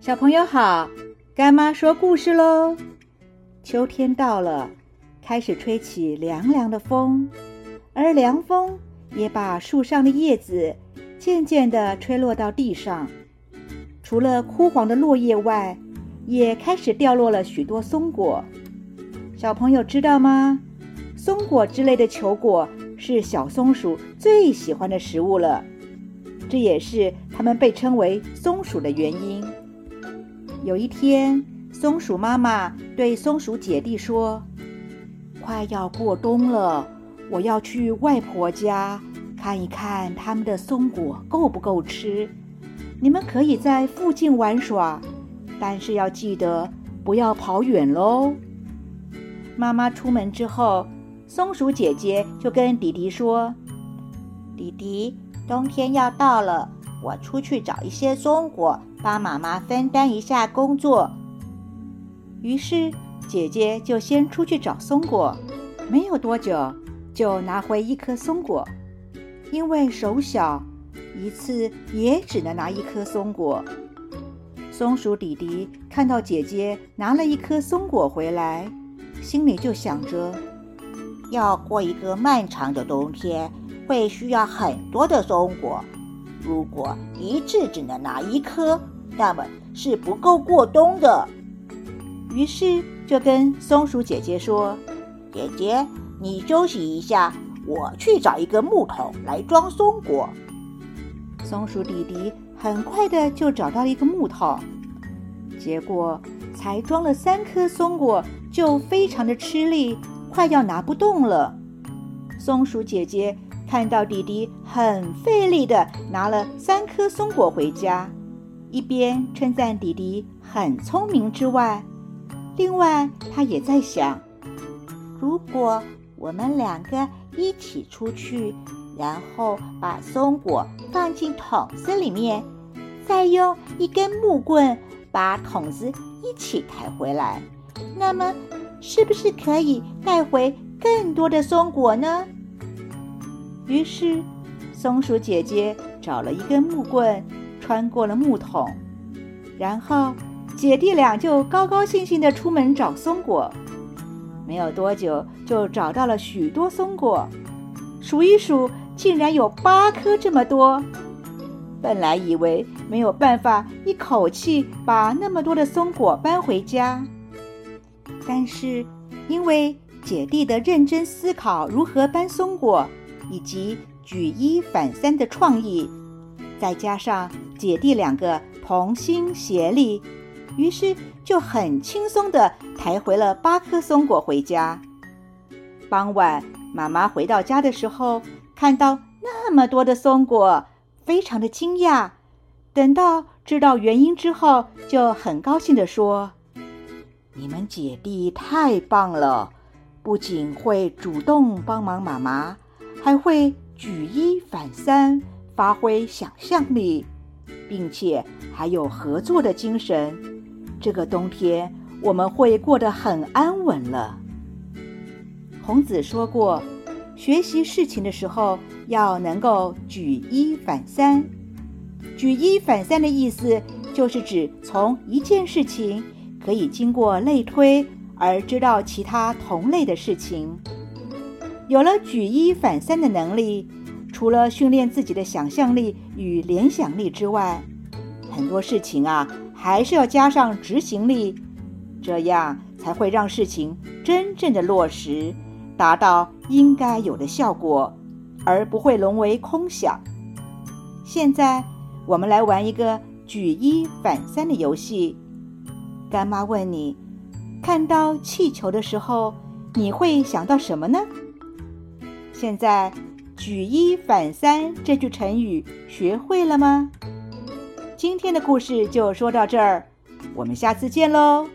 小朋友好，干妈说故事喽。秋天到了，开始吹起凉凉的风，而凉风也把树上的叶子渐渐地吹落到地上。除了枯黄的落叶外，也开始掉落了许多松果。小朋友知道吗？松果之类的球果是小松鼠最喜欢的食物了，这也是它们被称为松鼠的原因。有一天，松鼠妈妈对松鼠姐弟说：“快要过冬了，我要去外婆家看一看他们的松果够不够吃。你们可以在附近玩耍，但是要记得不要跑远喽。”妈妈出门之后。松鼠姐姐就跟弟弟说：“弟弟，冬天要到了，我出去找一些松果，帮妈妈分担一下工作。”于是姐姐就先出去找松果，没有多久就拿回一颗松果。因为手小，一次也只能拿一颗松果。松鼠弟弟看到姐姐拿了一颗松果回来，心里就想着。要过一个漫长的冬天，会需要很多的松果。如果一次只能拿一颗，那么是不够过冬的。于是就跟松鼠姐姐说：“姐姐，你休息一下，我去找一个木桶来装松果。”松鼠弟弟很快的就找到了一个木桶，结果才装了三颗松果，就非常的吃力。快要拿不动了，松鼠姐姐看到弟弟很费力的拿了三颗松果回家，一边称赞弟弟很聪明之外，另外他也在想：如果我们两个一起出去，然后把松果放进桶子里面，再用一根木棍把桶子一起抬回来，那么。是不是可以带回更多的松果呢？于是，松鼠姐姐找了一根木棍，穿过了木桶，然后姐弟俩就高高兴兴地出门找松果。没有多久，就找到了许多松果，数一数，竟然有八颗这么多。本来以为没有办法一口气把那么多的松果搬回家。但是，因为姐弟的认真思考如何搬松果，以及举一反三的创意，再加上姐弟两个同心协力，于是就很轻松地抬回了八颗松果回家。傍晚，妈妈回到家的时候，看到那么多的松果，非常的惊讶。等到知道原因之后，就很高兴地说。你们姐弟太棒了，不仅会主动帮忙妈妈，还会举一反三，发挥想象力，并且还有合作的精神。这个冬天我们会过得很安稳了。孔子说过，学习事情的时候要能够举一反三。举一反三的意思就是指从一件事情。可以经过类推而知道其他同类的事情。有了举一反三的能力，除了训练自己的想象力与联想力之外，很多事情啊还是要加上执行力，这样才会让事情真正的落实，达到应该有的效果，而不会沦为空想。现在我们来玩一个举一反三的游戏。干妈问你，看到气球的时候，你会想到什么呢？现在“举一反三”这句成语学会了吗？今天的故事就说到这儿，我们下次见喽。